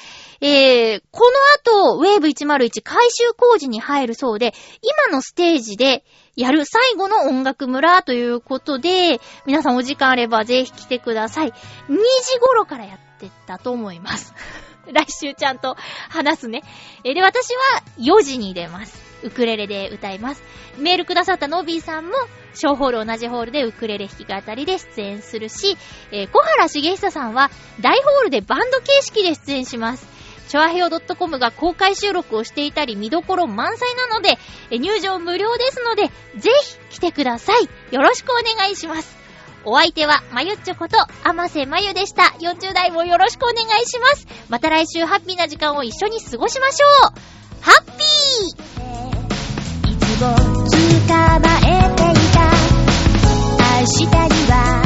えー、この後、ウェーブ101改修工事に入るそうで、今のステージでやる最後の音楽村ということで、皆さんお時間あればぜひ来てください。2時頃からやってたと思います。来週ちゃんと話すね。えーで、私は4時に出ます。ウクレレで歌います。メールくださったノビーさんも、小ホール同じホールでウクレレ弾き語りで出演するし、えー小原茂久さんは大ホールでバンド形式で出演します。チョアヘオ .com が公開収録をしていたり見どころ満載なので、え入場無料ですので、ぜひ来てください。よろしくお願いします。お相手は、まゆっちょこと、あませまゆでした。40代もよろしくお願いします。また来週ハッピーな時間を一緒に過ごしましょうハッピーを捕まえていた。明日には